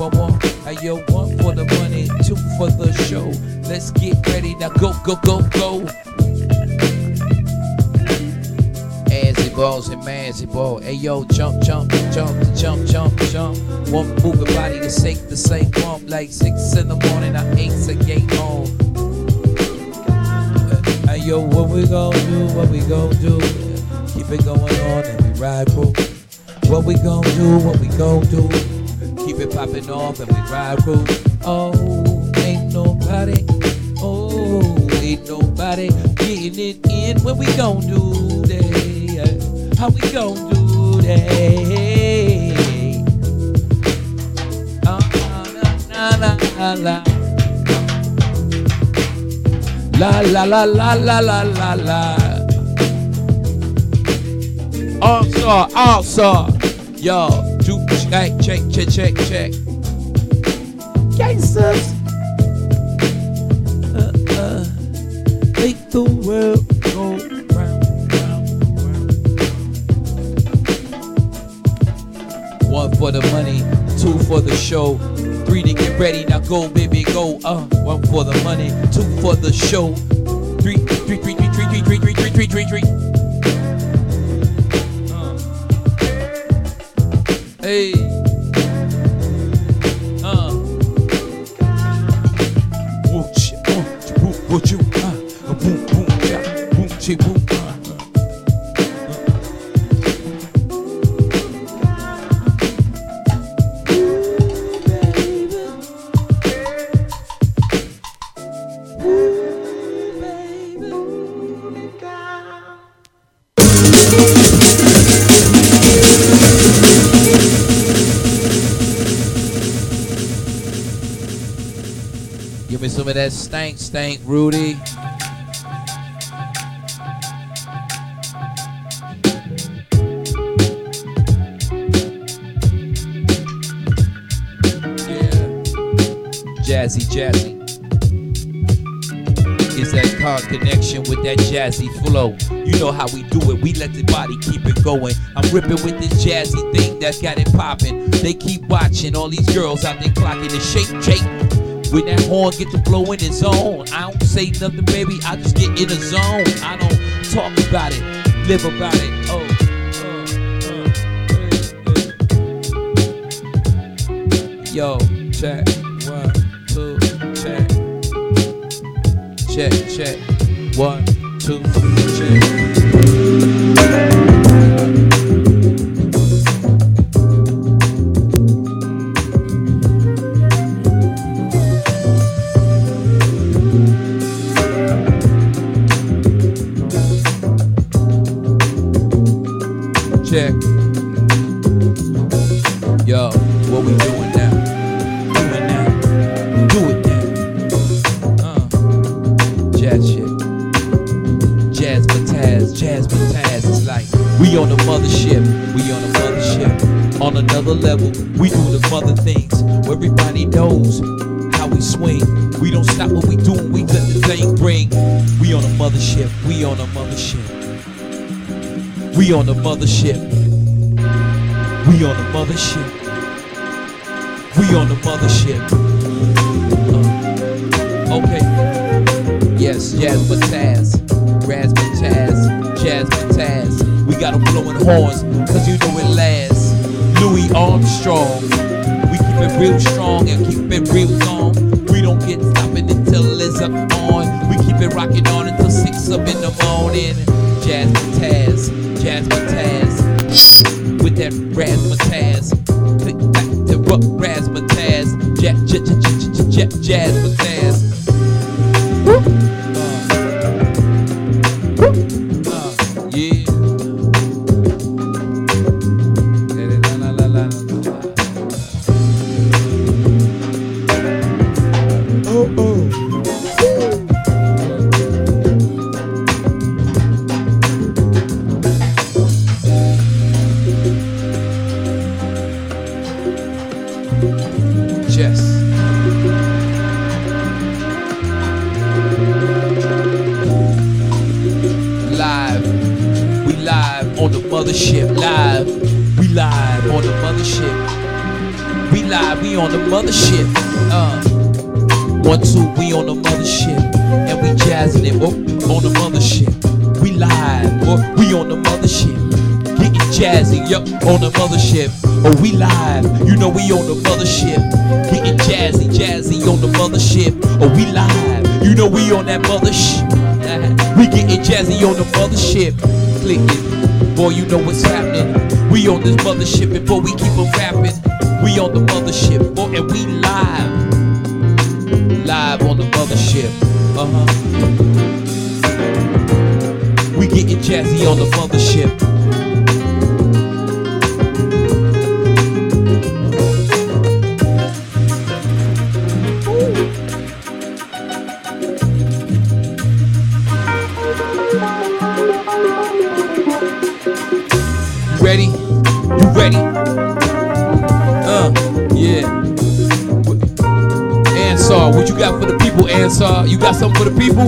one, one. Hey, yo, one for the money, two for the show. Let's get ready now. Go, go, go, go. Azzy balls and mazzy ball. Hey yo, jump, jump, jump, jump, jump, jump. One your body to shake the same bump like six in the morning. I ain't a game on. Hey yo, what we gon' do? What we gon' do? Keep it going on and we ride through. What we gon' do? What we gon' do? Keep it popping off and we ride through. Oh, ain't nobody. Oh, ain't nobody getting it in. What we gon' do that? How we gon' do that? Uh, la, la, la, la. La la la la la la la la. All star, all star. Yo, check, check, check, check, check. Gangsters. Uh, uh, make the world go round, round, round. One for the money, two for the show, three to get ready. Now go, baby, go. Uh, one for the money, two for the show, three, three, three, three, three, three, three, three, three, three, three, three. Hey. That stank, stank, Rudy. Yeah. Jazzy, jazzy. It's that car connection with that jazzy flow. You know how we do it. We let the body keep it going. I'm ripping with this jazzy thing that's got it popping. They keep watching all these girls out there clocking the shake, shake. When that horn get to blowing its own, I don't say nothing, baby. I just get in the zone. I don't talk about it, live about it. Oh. uh, uh, hey. Yo, check, one, two, check, check, check, one, two, check. Mothership. We on the mothership. We on the mothership. Uh, okay. Yes, Jazz Mataz. Raz Mataz. Jazz Mataz. We got them blowing horns, cause you know it lasts. Louis Armstrong. We keep it real strong Jazzy, yup, on the mothership. Oh, we live, you know we on the mothership. Getting jazzy, jazzy on the mothership. Oh, we live, you know we on that mothership. We getting jazzy on the mothership. Click it, boy, you know what's happening. We on this mothership before we keep on rapping. We on the mothership, boy, and we live live on the mothership. Uh huh. We getting jazzy on the mothership. Ready? Uh, yeah. Ansar, what you got for the people, Ansar? You got something for the people?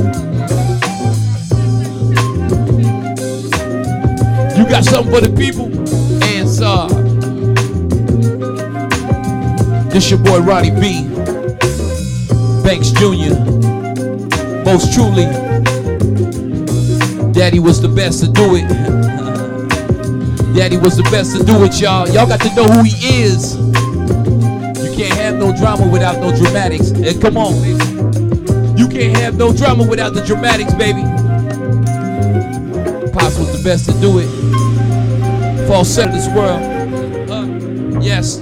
You got something for the people? Ansar. This your boy Ronnie B. Banks Jr. Most truly. Daddy was the best to do it. Daddy was the best to do it, y'all. Y'all got to know who he is. You can't have no drama without no dramatics. And come on, baby. You can't have no drama without the dramatics, baby. Pops was the best to do it. Falsetto this world. Uh, yes.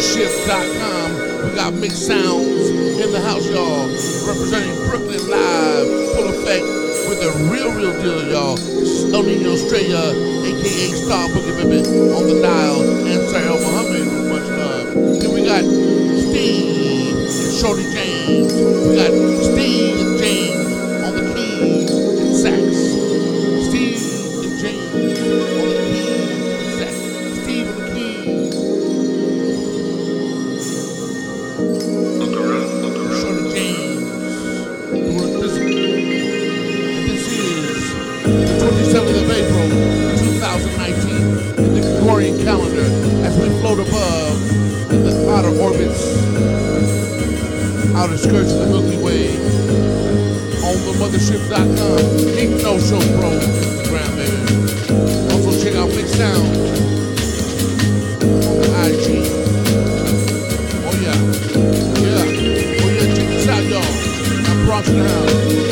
mothership.com. We got mixed sounds in the house, y'all. Representing Brooklyn Live, full effect with the real, real deal, y'all. el nino estrella, aka Star Boogie Baby, on the dial, and Sarah Muhammad with much love. Then we got Steve and Shorty James. We got Steve and James outer skirts of the Milky Way. On the mothership.com, Ink No Show Pro, Instagram, baby. Also check out Mixsano on IG. Oh yeah. Yeah. Oh yeah, check this out, y'all. I'm Bronx in the house.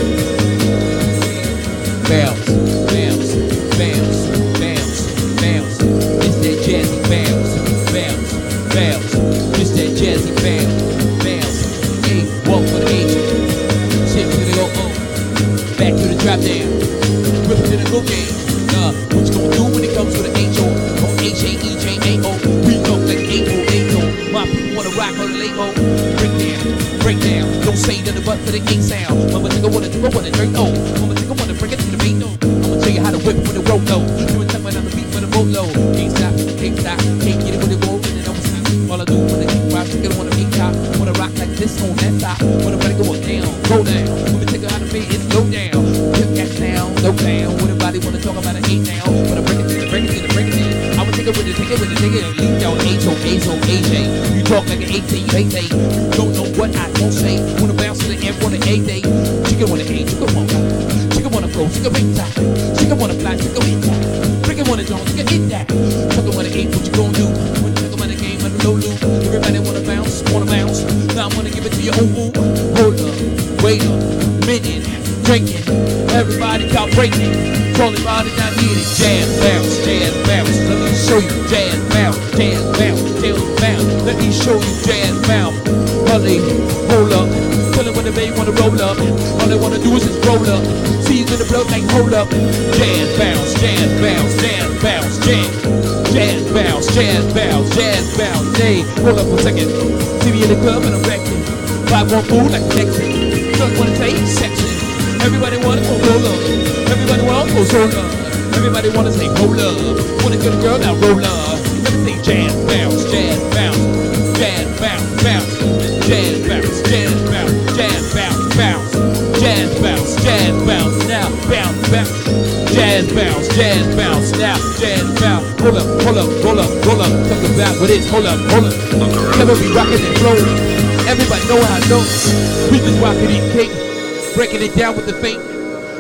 The A sound. Mama think I wanna do I wanna drink oh. Mama think I wanna bring it to the beat no. I'ma tell you how to whip it with the rope low. Do it something on the beat with the boat low. Can't stop, can't stop, can't get it with the roll and then don't stop. All I do when I keep rock, chicken wanna beat top, wanna rock like this on that top. Wanna let it go down, go down. Me take it how to beat it slow down. Hip that down, low down. What everybody wanna talk about an eight now? Wanna break it to the break it to the break it to I'ma take it with the take it with the take it leave y'all H O H O A. You talk like an 18, you hate. You don't know what I won't say. Wanna bounce to the M on the A day. Chicken wanna eat, chicken wanna Chicken wanna go, chicken big time. Chicken wanna fly, chicken big time. hold up. Seeds in the blood like hold up. Jazz bounce, jazz bounce, jazz bounce, jazz. Jazz bounce, jazz bounce, jazz bounce. Hey, hold up for a second. See me in the club and I'm wrecking. Five one fool like Texas. Just wanna take section. Everybody wanna go roll up. Everybody wanna go roll up. Everybody wanna say roll up. Wanna get a girl now roll up. Let me say jazz bounce, jazz bounce. jazz bounce, now jazz bounce. Pull up, pull up, roll up, roll up. Talk about what it's, hold up, hold up. Never be rocking and flowing. Everybody know how I know. We just rocking it, cake, breaking it down with the fake.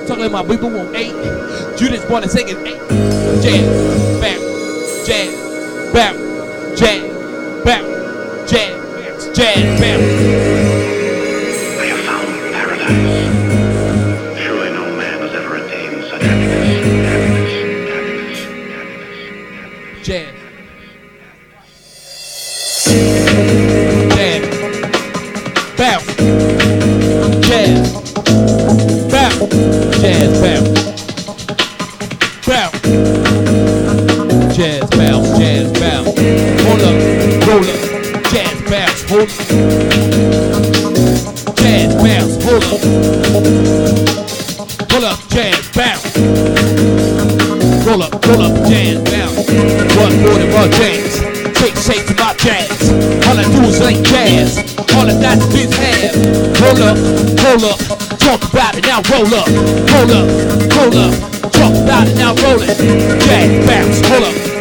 Talking about people want eight. Judas born a second eight. Jazz, bounce, jazz, bounce, jazz, bounce, jazz, bounce, jazz, bounce. Hold up, hold up, talk about it now roll it. Yeah, bounce, Pull up.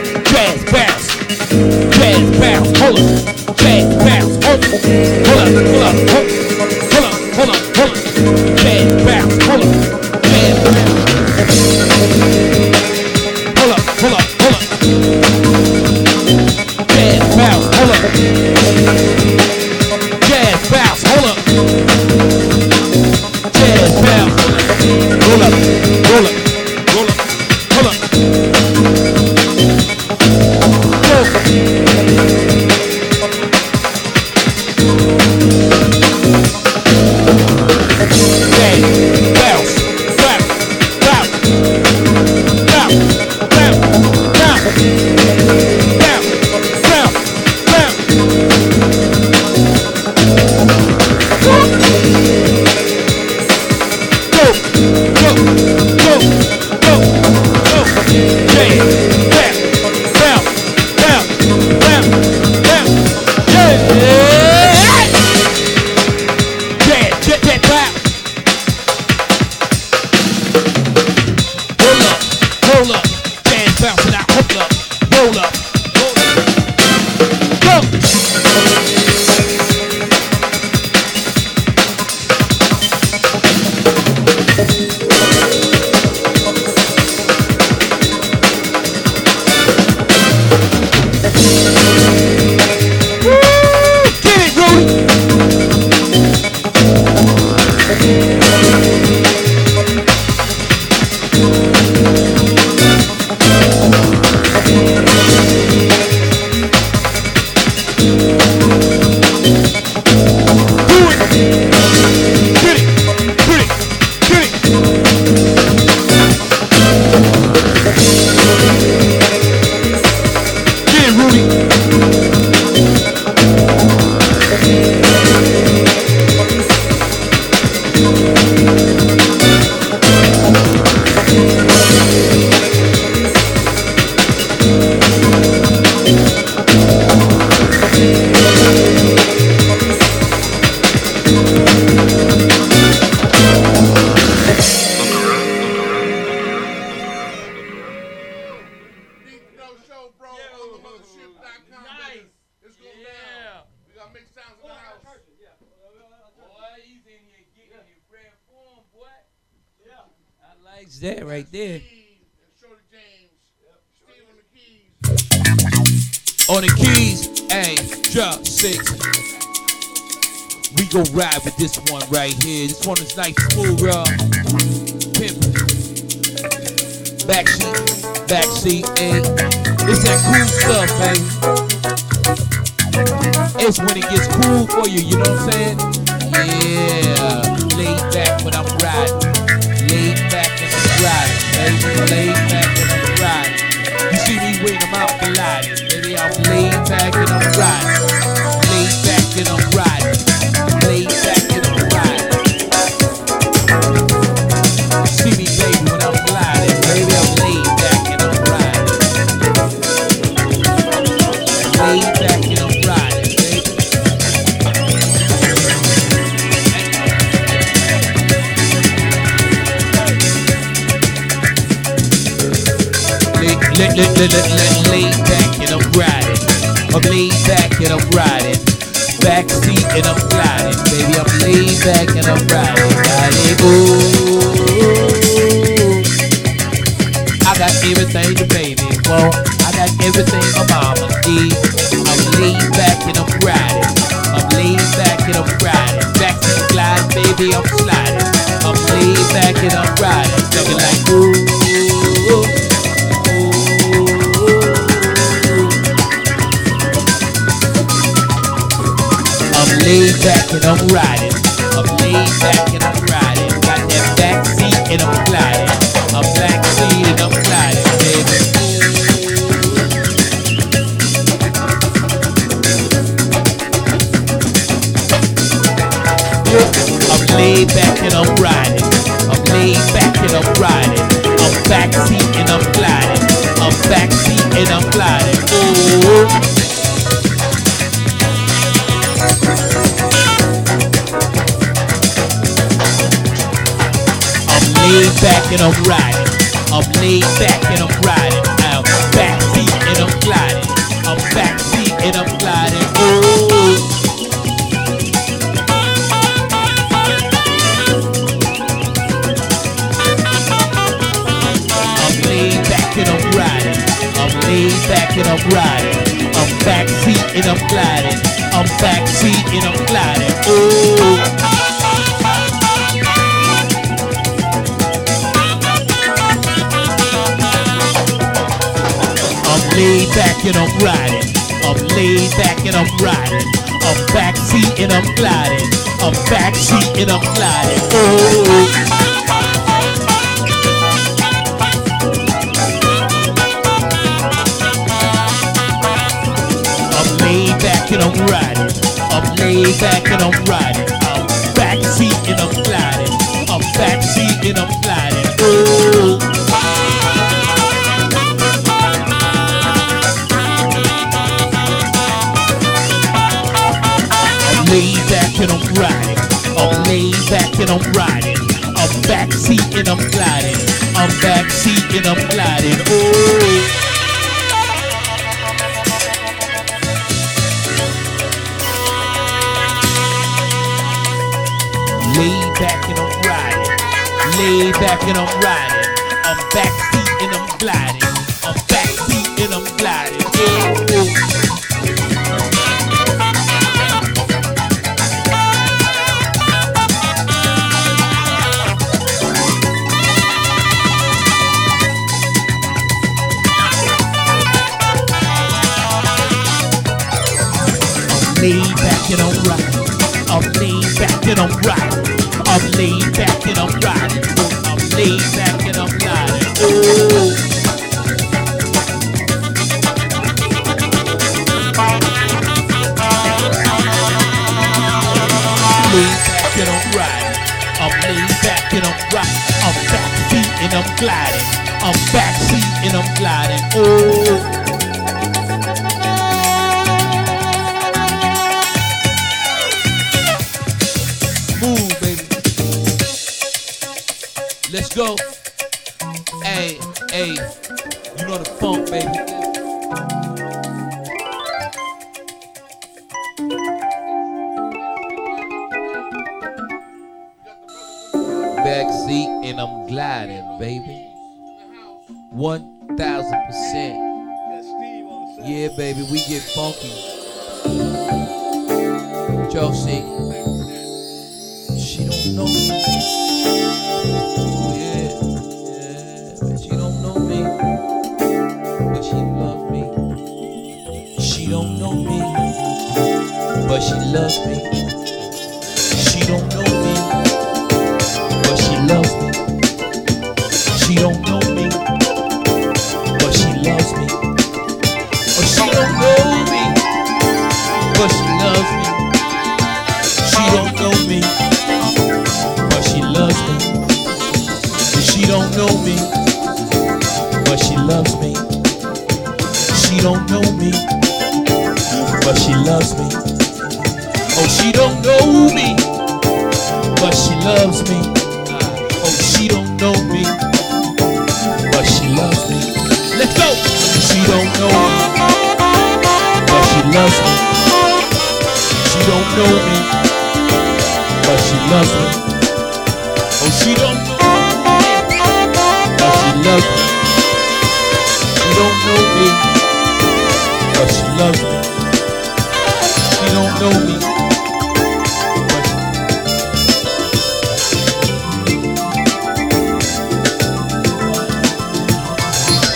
like baby. I got everything my mama need. I'm laid back and I'm riding. I'm laid back and I'm riding. Back seat gliding, baby, I'm sliding. I'm laid back and I'm riding. Looking like ooh. ooh. I'm laid back and I'm riding. I'm laid back and I'm riding. Got that back seat and I'm gliding. I'm laid back and I'm riding. I'm laid back and I'm riding. I'm back seat and I'm gliding. I'm back seat and I'm gliding. Ooh. I'm laid back and I'm riding. I'm laid back and I'm riding. And I'm riding. I'm back seat and I'm gliding. I'm back seat and I'm gliding. Ooh. I'm laid back and I'm riding. I'm laid back and I'm riding. I'm back seat and I'm gliding. I'm back seat and I'm gliding. Ooh. And I'm riding. I'm laid back and I'm riding. I'm back seat and I'm gliding. I'm back seat and I'm gliding. Ooh. I'm laid back and I'm riding. I'm laid back and I'm riding. I'm back seat and I'm gliding. I'm back seat and I'm gliding. Ooh. Back and I'm riding. Laid back and I'm riding. I'm back seat and I'm gliding. I'm back seat and I'm gliding. I'm laid back and I'm riding. I'm laid back and I'm riding. And I'm gliding. I'm backseat and I'm gliding. Ooh.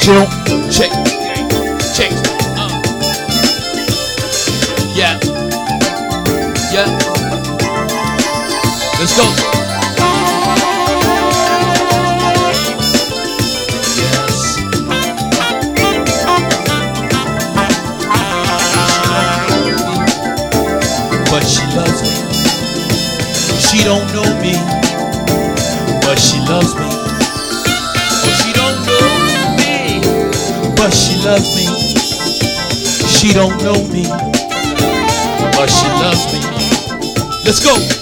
Don't check, check. Uh. Yeah, yeah. Let's go. Yes. But she loves me. She don't know me, but she loves me. She loves me. She don't know me, but she loves me. Let's go.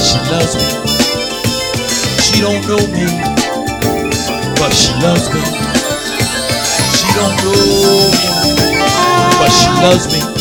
But she loves me. She don't know me, but she loves me. She don't know me, but she loves me.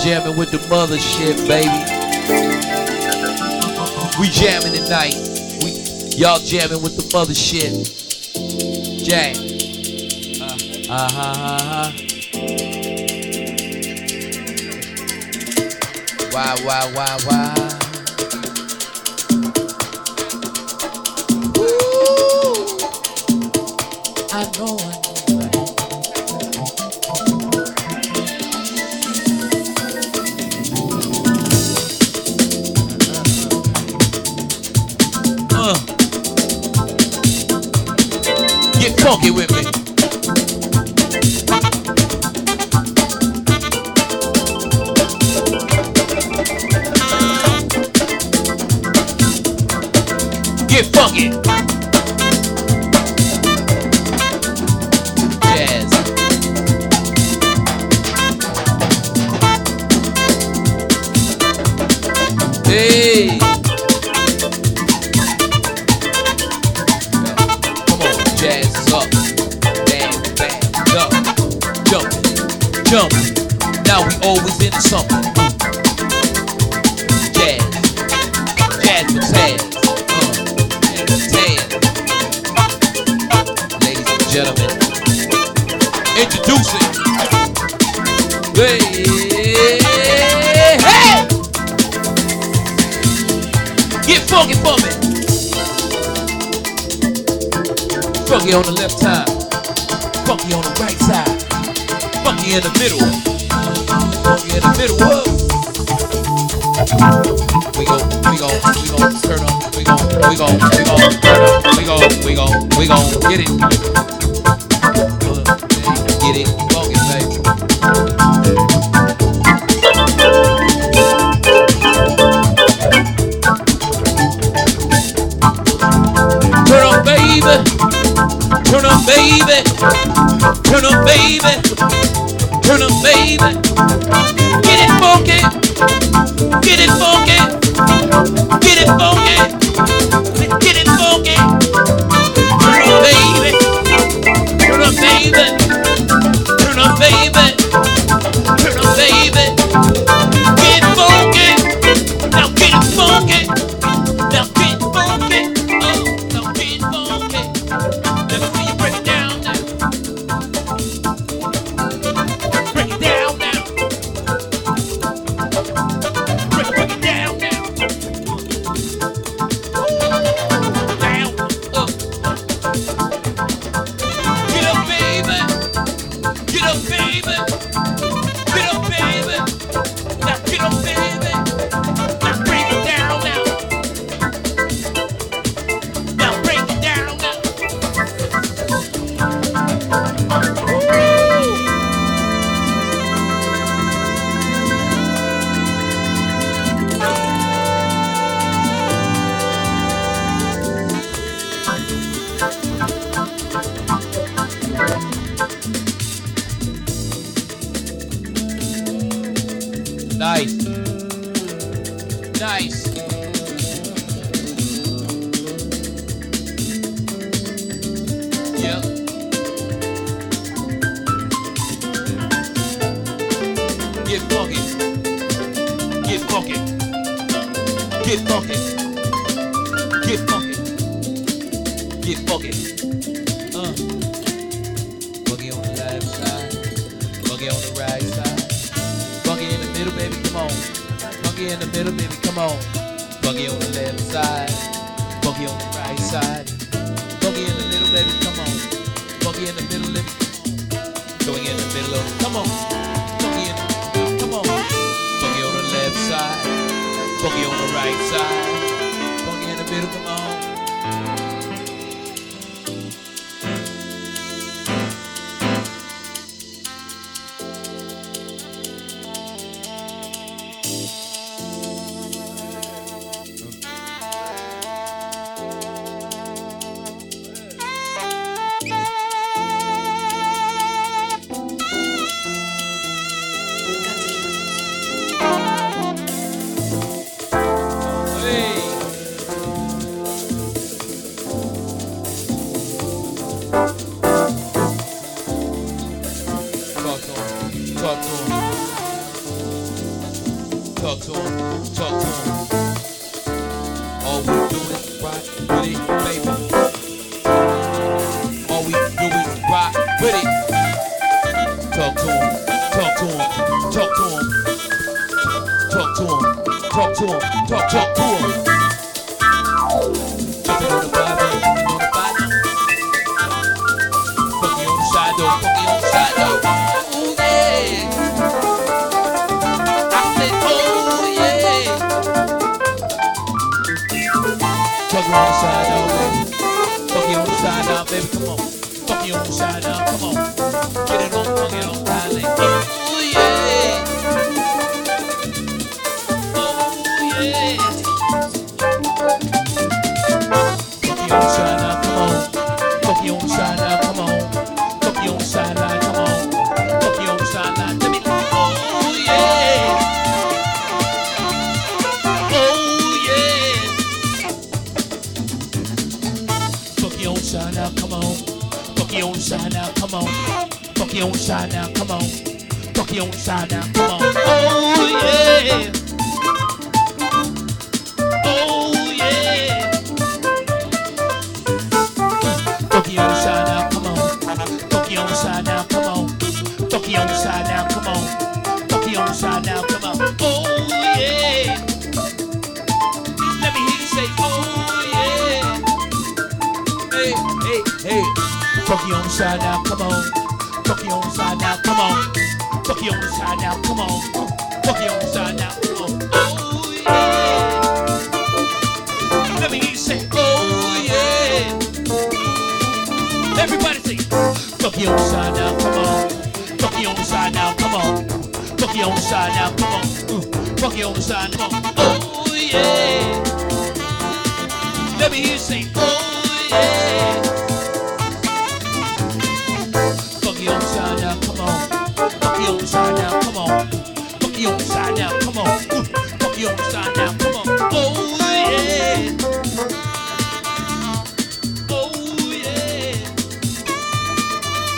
Jamming with the mothership, baby. We jamming tonight. We y'all jamming with the mothership. Jam. Uh, uh-huh, uh-huh. Why, why, why, why? Funky with Turn up, baby. Get it funky. Get it funky. Get it funky. Get it funky. Turn up, baby. Turn up, baby. Turn up, baby. Turn up, baby.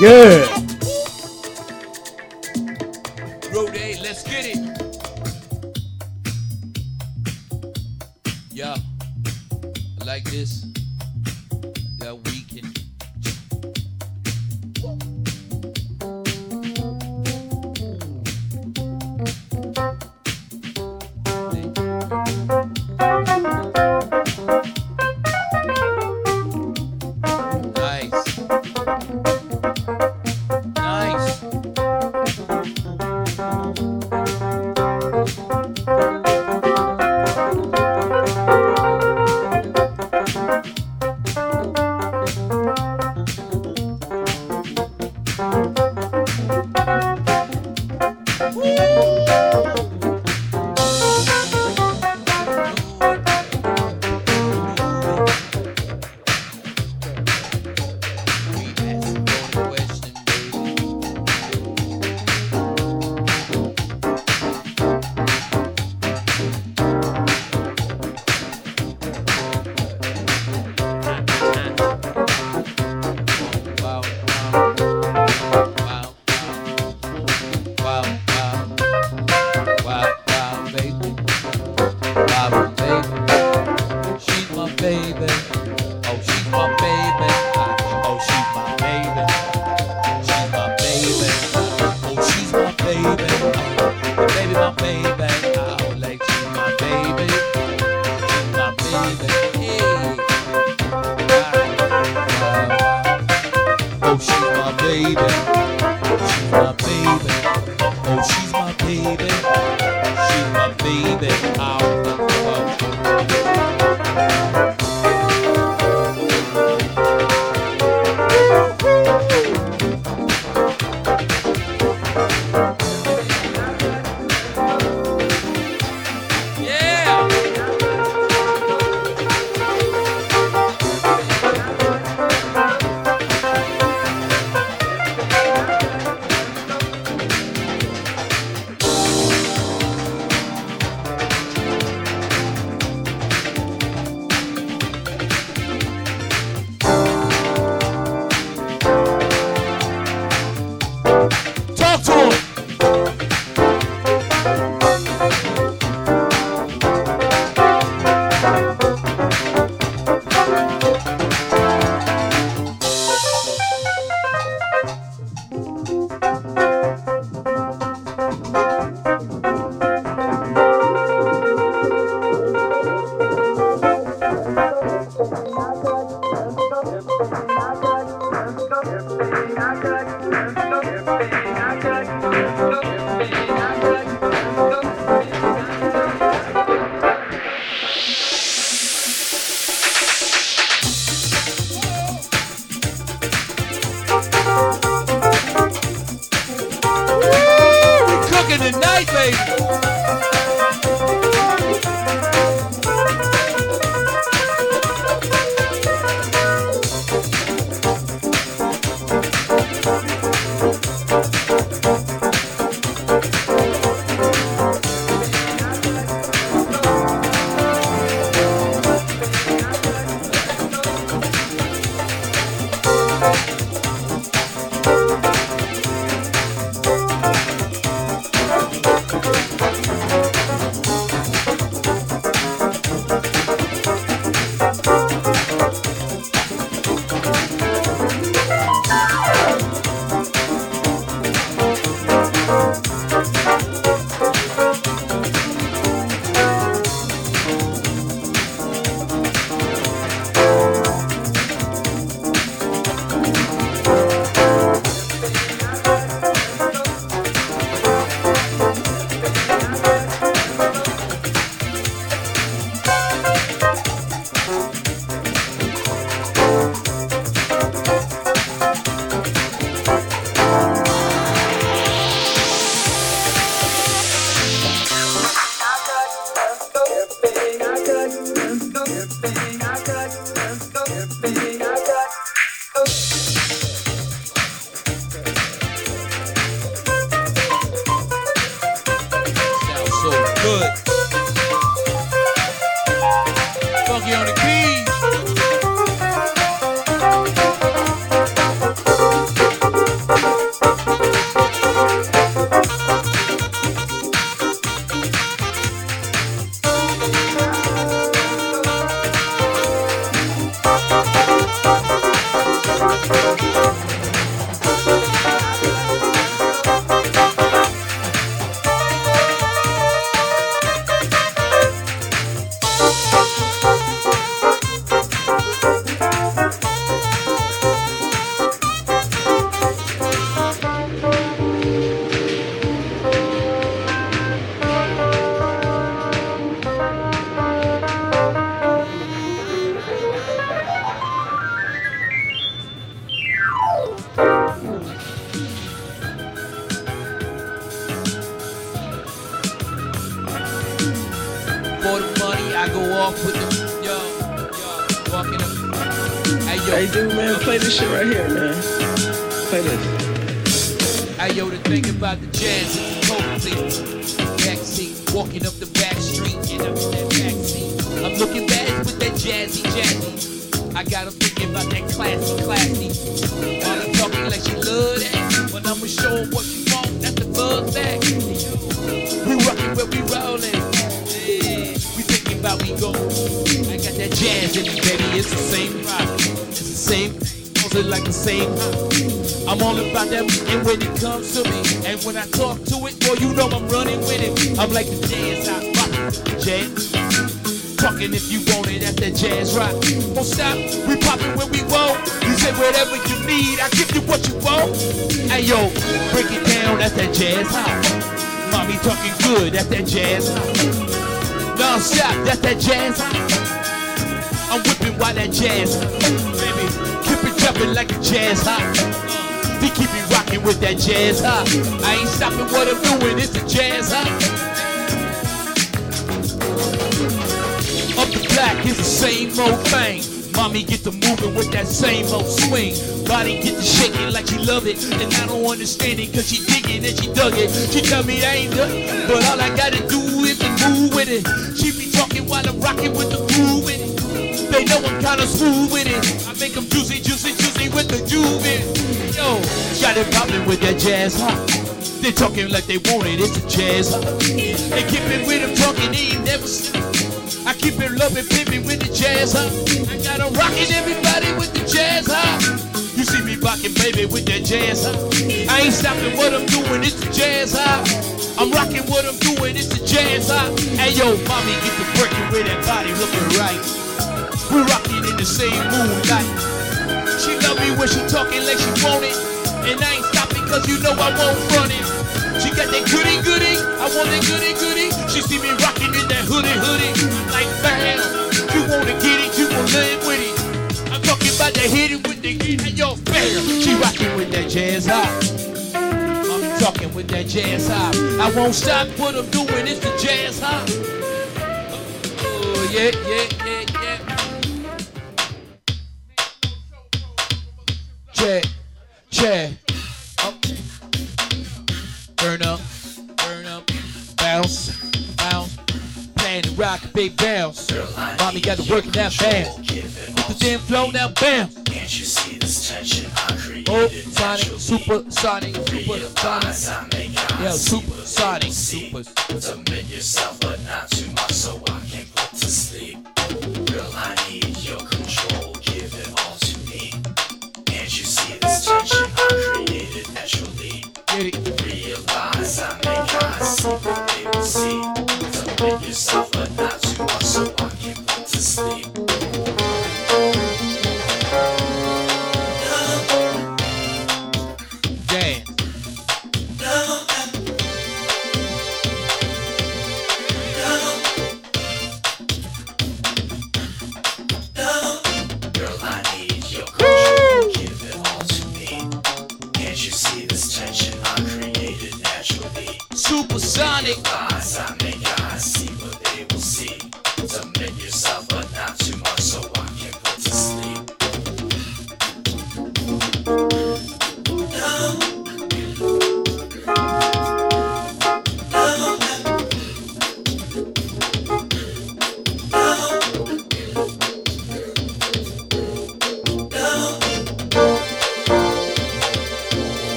Yeah. It. And I don't understand it cause she dig it and she dug it. She tell me I ain't done, but all I gotta do is to move with it. She be talking while I'm rocking with the groove in it. They know I'm kinda smooth with it. I make them juicy, juicy, juicy with the juve. Yo, got it with that jazz hop. They talking like they want it, it's a jazz hop. They keep it with them talking, they ain't never seen I keep it loving, pimping with the jazz hop. I got 'em rocking everybody with the jazz hop. Rocking, baby, with that jazz hop. I ain't stopping what I'm doing, it's the jazz hop. I'm rocking what I'm doing, it's the jazz hop. Hey yo, mommy, get the working with that body looking right. We rocking in the same moonlight. She love me when she talking like she want it. And I ain't stopping cause you know I won't run it. She got that goody goody, I want that goody goody. She see me rocking in that hoodie hoodie. Like, bam, you wanna get it, you wanna live about that hit it with the and yo, bam. She rocking with that jazz hop. I'm talking with that jazz hop. I won't stop what I'm doing, it's the jazz hop. Oh, yeah, yeah, yeah, yeah. Check, check. Rock, big bounce. Mommy got to work in that band. The damn flow now, bam. Can't you see this tension I created? Oh, sonic, super sonic, super sonic. Realize I make eyes Yeah, super sonic, super. Submit yourself, but not too much, so I can put to sleep. Girl, I need your control, give it all to me. Can't you see this tension I created naturally? Get it. Realize I make eyes see what they will see. Submit yourself, but not too much, so can put to sleep.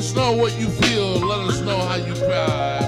us know what you feel. Let us know how you cry.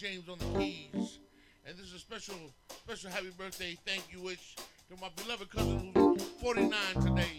James on the keys. And this is a special, special happy birthday thank you wish to my beloved cousin who's 49 today.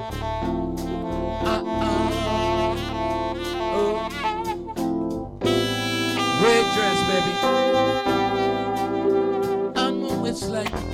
Uh-uh. Red dress, baby. I know it's like.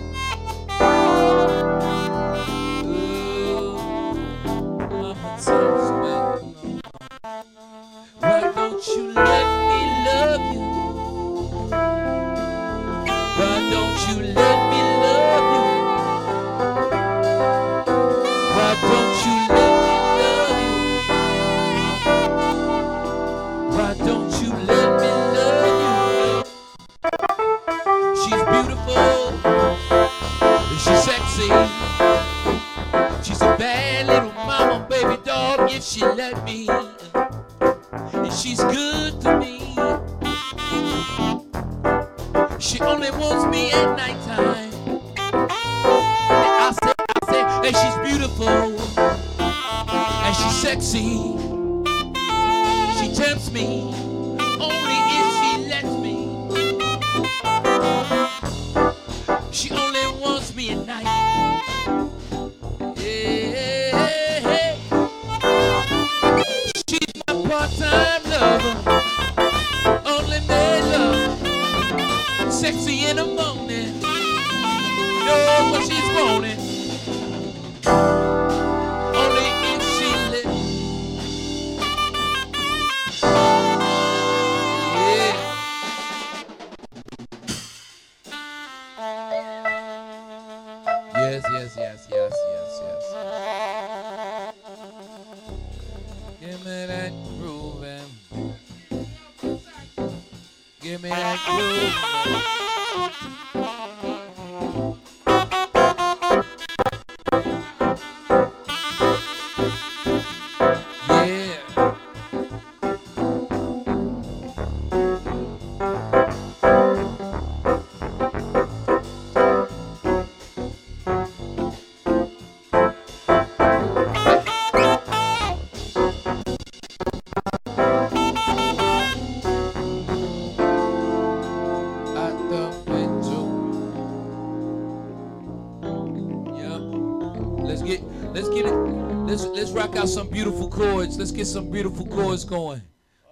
Got some beautiful chords. Let's get some beautiful chords going.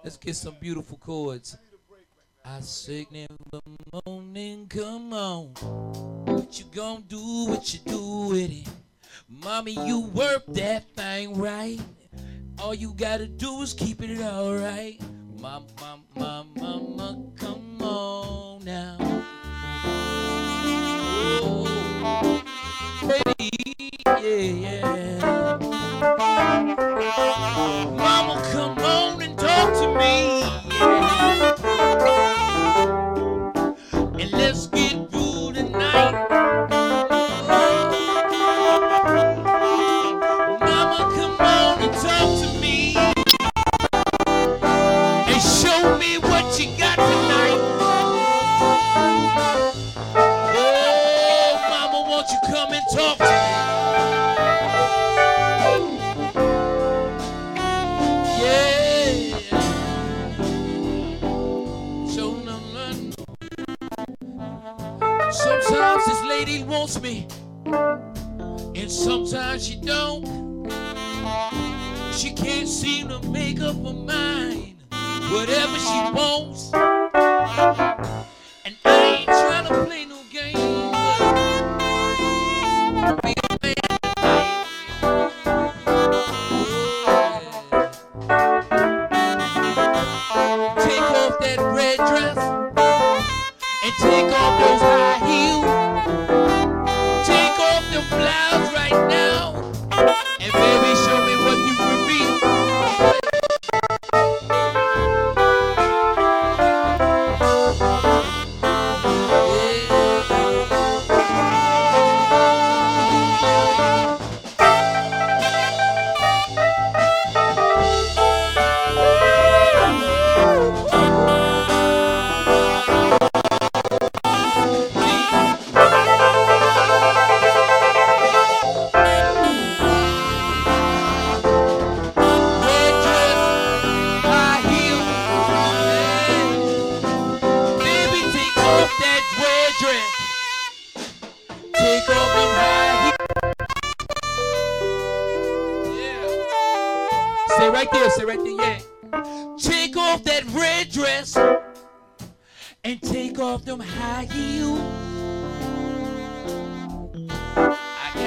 Let's get some beautiful chords. I signal the morning, come on. What you gonna do, what you do with it? Mommy, you work that thing right. All you gotta do is keep it alright. mama, mama, mama, come on now. Oh, baby, yeah, yeah. Mama, come on and talk to me.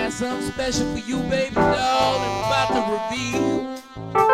got something special for you, baby doll, and about to reveal.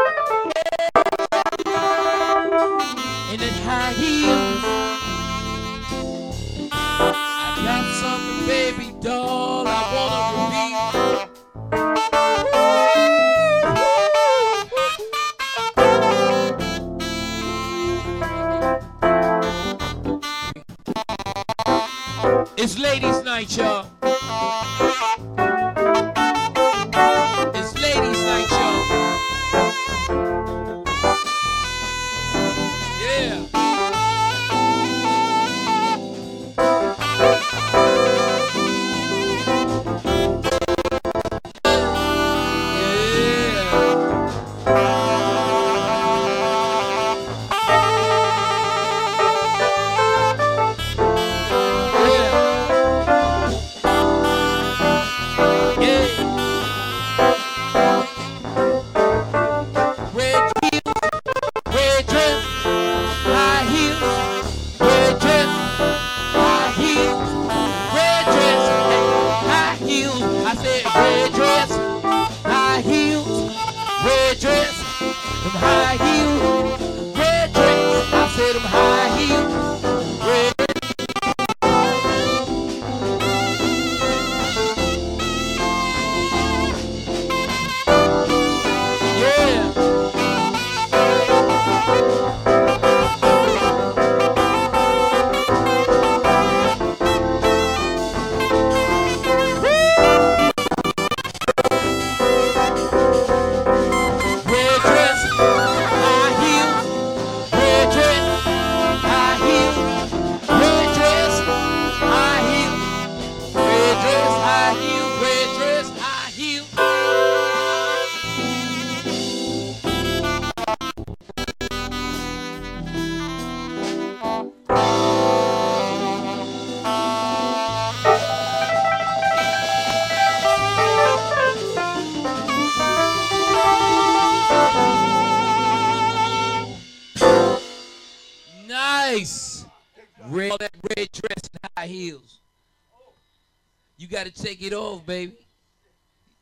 got to take it off, baby.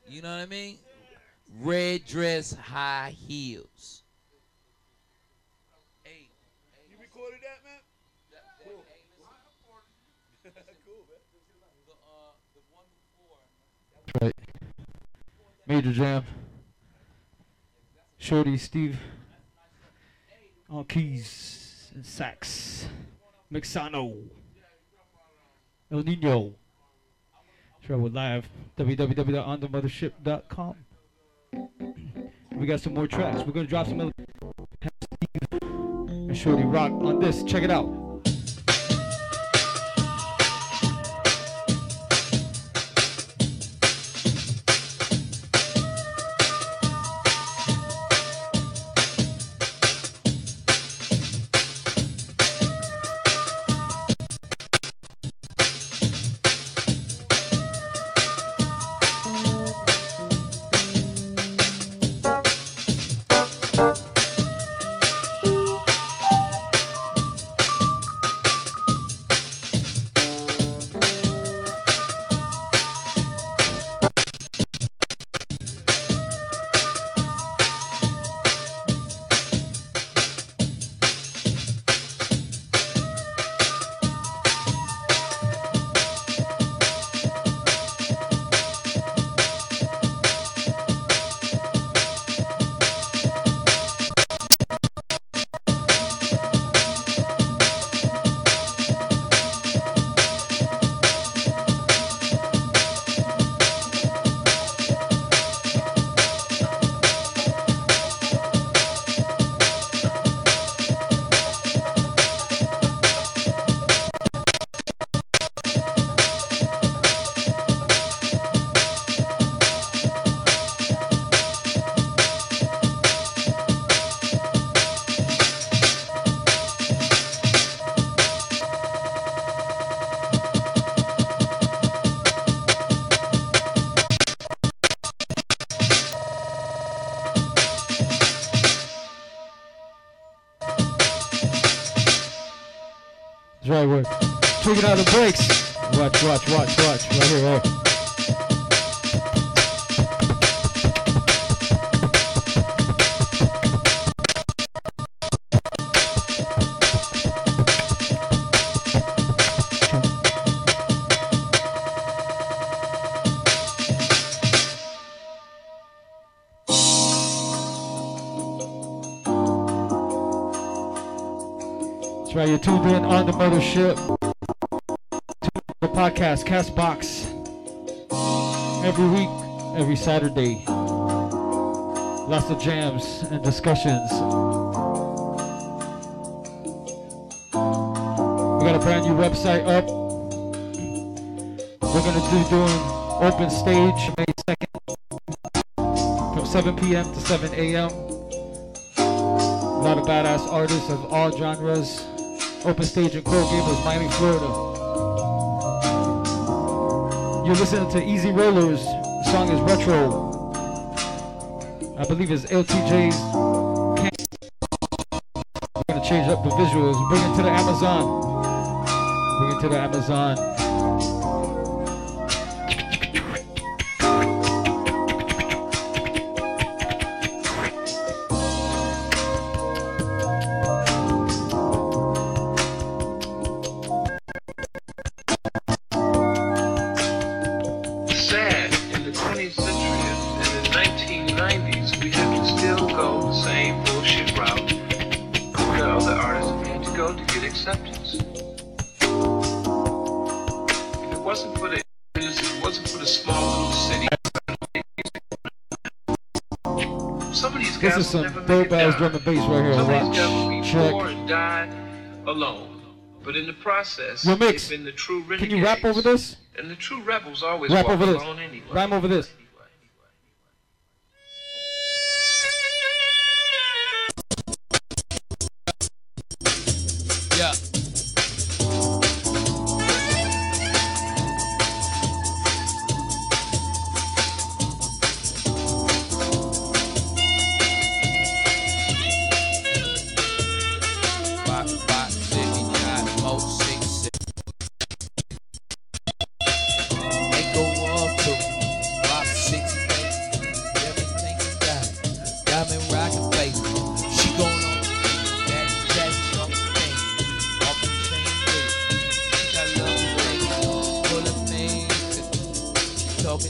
You know what I mean? Red dress, high heels. Hey, you recorded that, man? Cool. Right. Major Jam. Shorty Steve. On keys and sax. Mixsano. El Nino. Trouble Live, www.onthemothership.com. We got some more tracks. We're going to drop some other. Shorty Rock on this. Check it out. right, you're tuned in on the mothership. The podcast, Castbox, every week, every Saturday. Lots of jams and discussions. We got a brand new website up. We're gonna be do, doing open stage May 2nd from 7 p.m. to 7 a.m. A lot of badass artists of all genres. Open stage in Coral Gables, Miami, Florida. You're listening to Easy Rollers. The song is retro. I believe it's LTJ's. We're gonna change up the visuals. Bring it to the Amazon. Bring it to the Amazon. alone. But in the process, Mix, they've been the true renegades. Can you rap over this? And the true rebels always rap walk over this. anyway. Rhyme over this.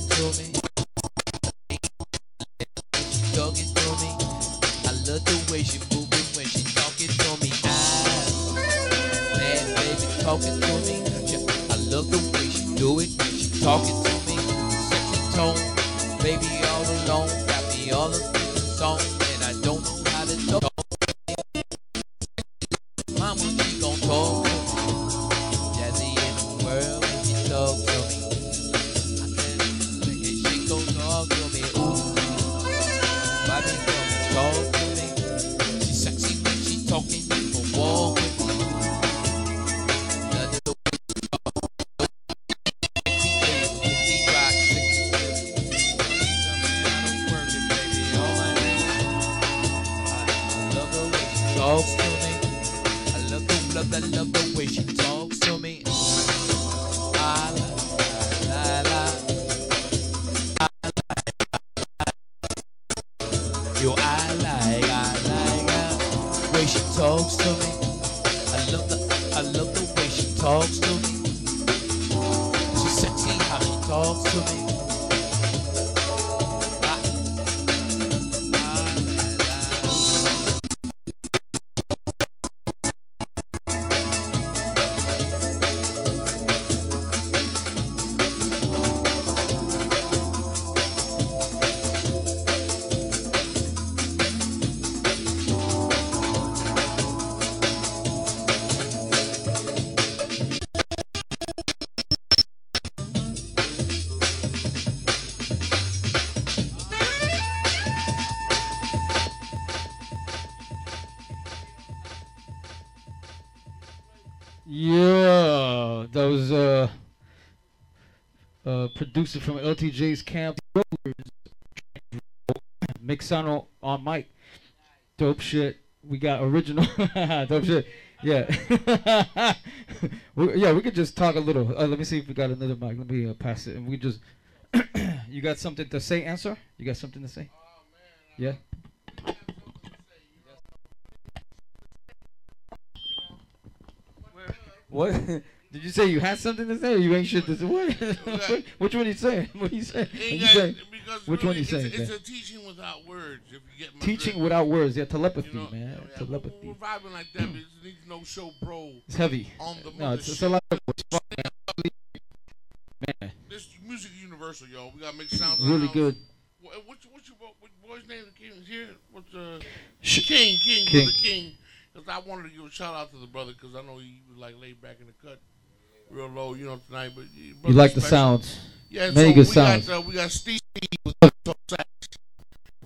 to me. I love the way she moving when she talking to me. Ah, baby, talking to me. producer from LTJ's Camp Rovers, Mixsano on mic. Dope shit. We got original. Dope shit. Yeah. we, yeah, we could just talk a little. Uh, let me see if we got another mic. Let me uh, pass it. And we just. you got something to say, answer? You got something to say? Yeah. What? Did you say you had something to say, or you ain't shit to say? What? Which one you saying? What you saying? You saying? because Which really, one you it's, saying, It's man? a teaching without words. If you get my Teaching drift. without words, yeah, telepathy, You know, man, yeah, telepathy. We're vibing like that. It needs no show, bro. It's heavy. On the No, it's, it's a lot of man. This music universal, y'all. We gotta make sounds. Really good. What, what's, what's your what boy's name? The king is here. What's uh? Sh- King, King, King. brother King. Because I wanted to give a shout out to the brother because I know he was like laid back in the cut, real low, you know tonight. But You like the special. sounds? Yeah, Many so good we sounds. Got, uh, we got Steve with the sax,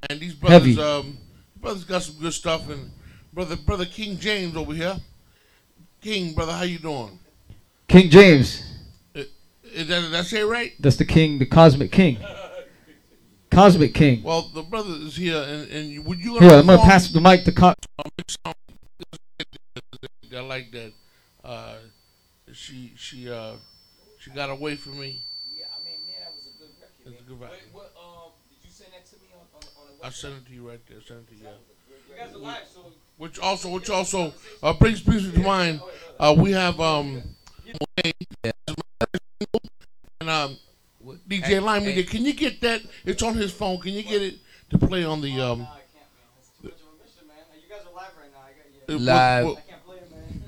and these brothers, Heavy. um, brothers got some good stuff, and brother, brother King James over here. King, brother, how you doing? King James. Is that, did I say right? That's the king, the cosmic king. Cosmic king. Well, the brother is here, and, and would you? Here, I'm gonna pass the mic to. Co- I like that. Uh, she she uh she got away from me. Yeah, I mean, man, that was a good record. It's a good record. Wait, what, um, did you send that to me on, on, on the I sent it to you right there. Sent it to you. You guys are live, so Which also, which also, uh, brings brings me to mind. Uh, we have um, and um, DJ Hey, Line hey. Media. Can you get that? It's on his phone. Can you get it to play on the um? You guys are live right now. I got what- Live. what- I can't play it, man.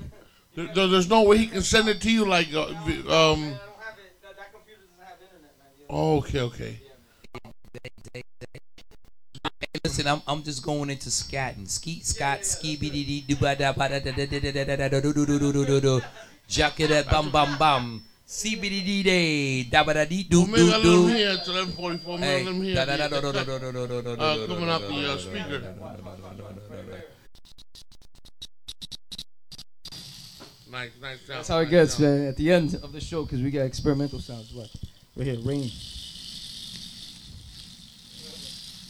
There- there- there's no way he can send it to you like uh, um. I don't have it. That, that computer doesn't have internet, man. You? Okay, okay. Listen, I'm I'm just going into scatting. Skeet, scott, ski, be dee dee, do ba da ba da da da da da da da da do do do do do do do. Jack it up, bum bum bum. C B D D day, da ba da dee do do I let him do. hear it. 11:44. Maybe I Hey, let him hear da da da do do do do do do do do Uh, do do coming out do the do uh, do speaker. Nice, nice sound. That's how it nice gets, sound. man. At the end of the show, because we got experimental sounds. What? Right here, rain.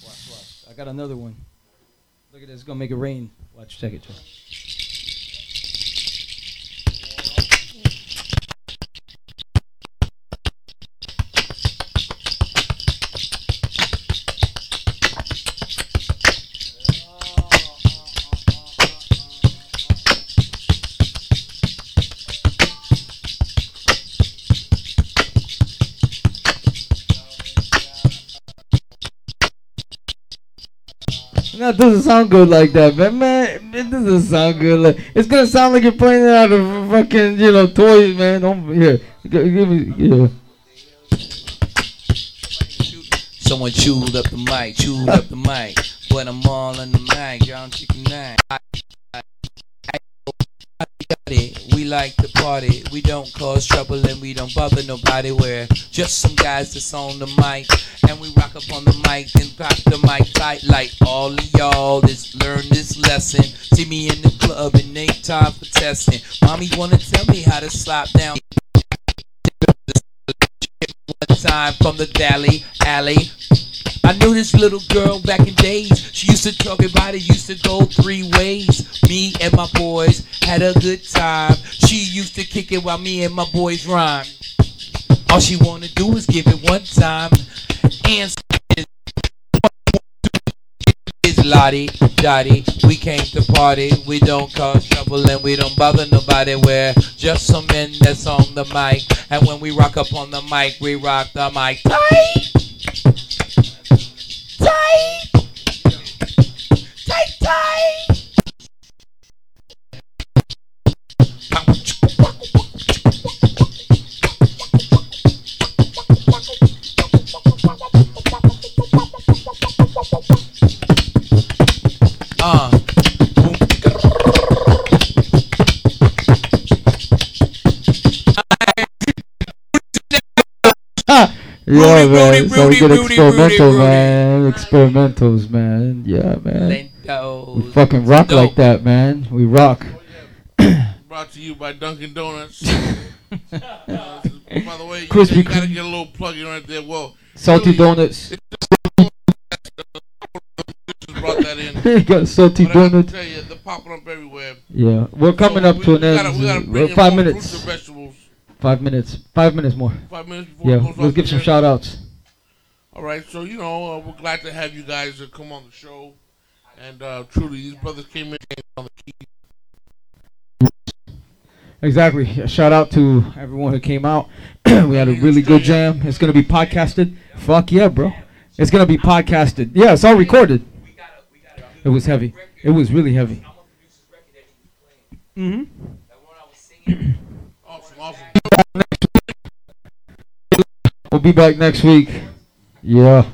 Watch, watch. I got another one. Look at this. It's gonna make it rain. Watch, check it, check. No, it doesn't sound good like that, man. Man, it doesn't sound good. Like it's gonna sound like you're playing it out of fucking, you know, toys, man. Don't here. Give me, yeah. Someone chewed up the mic, chewed up the mic. But I'm all in the mic, John Chicken Nine. We like to party. We don't cause trouble and we don't bother nobody. We're just some guys that's on the mic. And we rock up on the mic and pop the mic tight like all of y'all. Just learn this lesson. See me in the club and ain't time for testing. Mommy wanna tell me how to slap down one time from the Valley Alley. I knew this little girl back in days. She used to talk about it, used to go three ways. Me and my boys had a good time. She used to kick it while me and my boys rhyme. All she wanna do is give it one time. And is Lottie, Dottie. We came to party. We don't cause trouble and we don't bother nobody. We're just some men that's on the mic. And when we rock up on the mic, we rock the mic tight. Tight. Tight, tight. Uh. yeah, Rudy, man. Rudy, so we Rudy, get Rudy, experimental, Rudy, man. Experimentals, man. Yeah, man. We fucking rock Dope. like that, man. We rock. Brought to you by Dunkin' Donuts. Uh, by the way, you, Krispy you gotta get a little plug in right there. Well, Salty really, donuts. just brought that in. Got salty But I donuts. tell you, the popping up everywhere. Yeah, we're coming So up we- to an we end. gotta- we gotta We're bring in five more minutes. fruits and vegetables. Five minutes. Five minutes more. Five minutes before Yeah, it let's give some air. shout outs. All right, so you know uh, we're glad to have you guys uh, come on the show, and uh, truly these brothers came in on the key. Exactly. A Shout out to everyone who came out. we had a really good jam. It's gonna be podcasted. Fuck yeah, bro. It's gonna be podcasted. Yeah, it's all recorded. It was heavy. It was really heavy. Mm-hmm. Awesome, awesome. We'll be back next week. Yeah.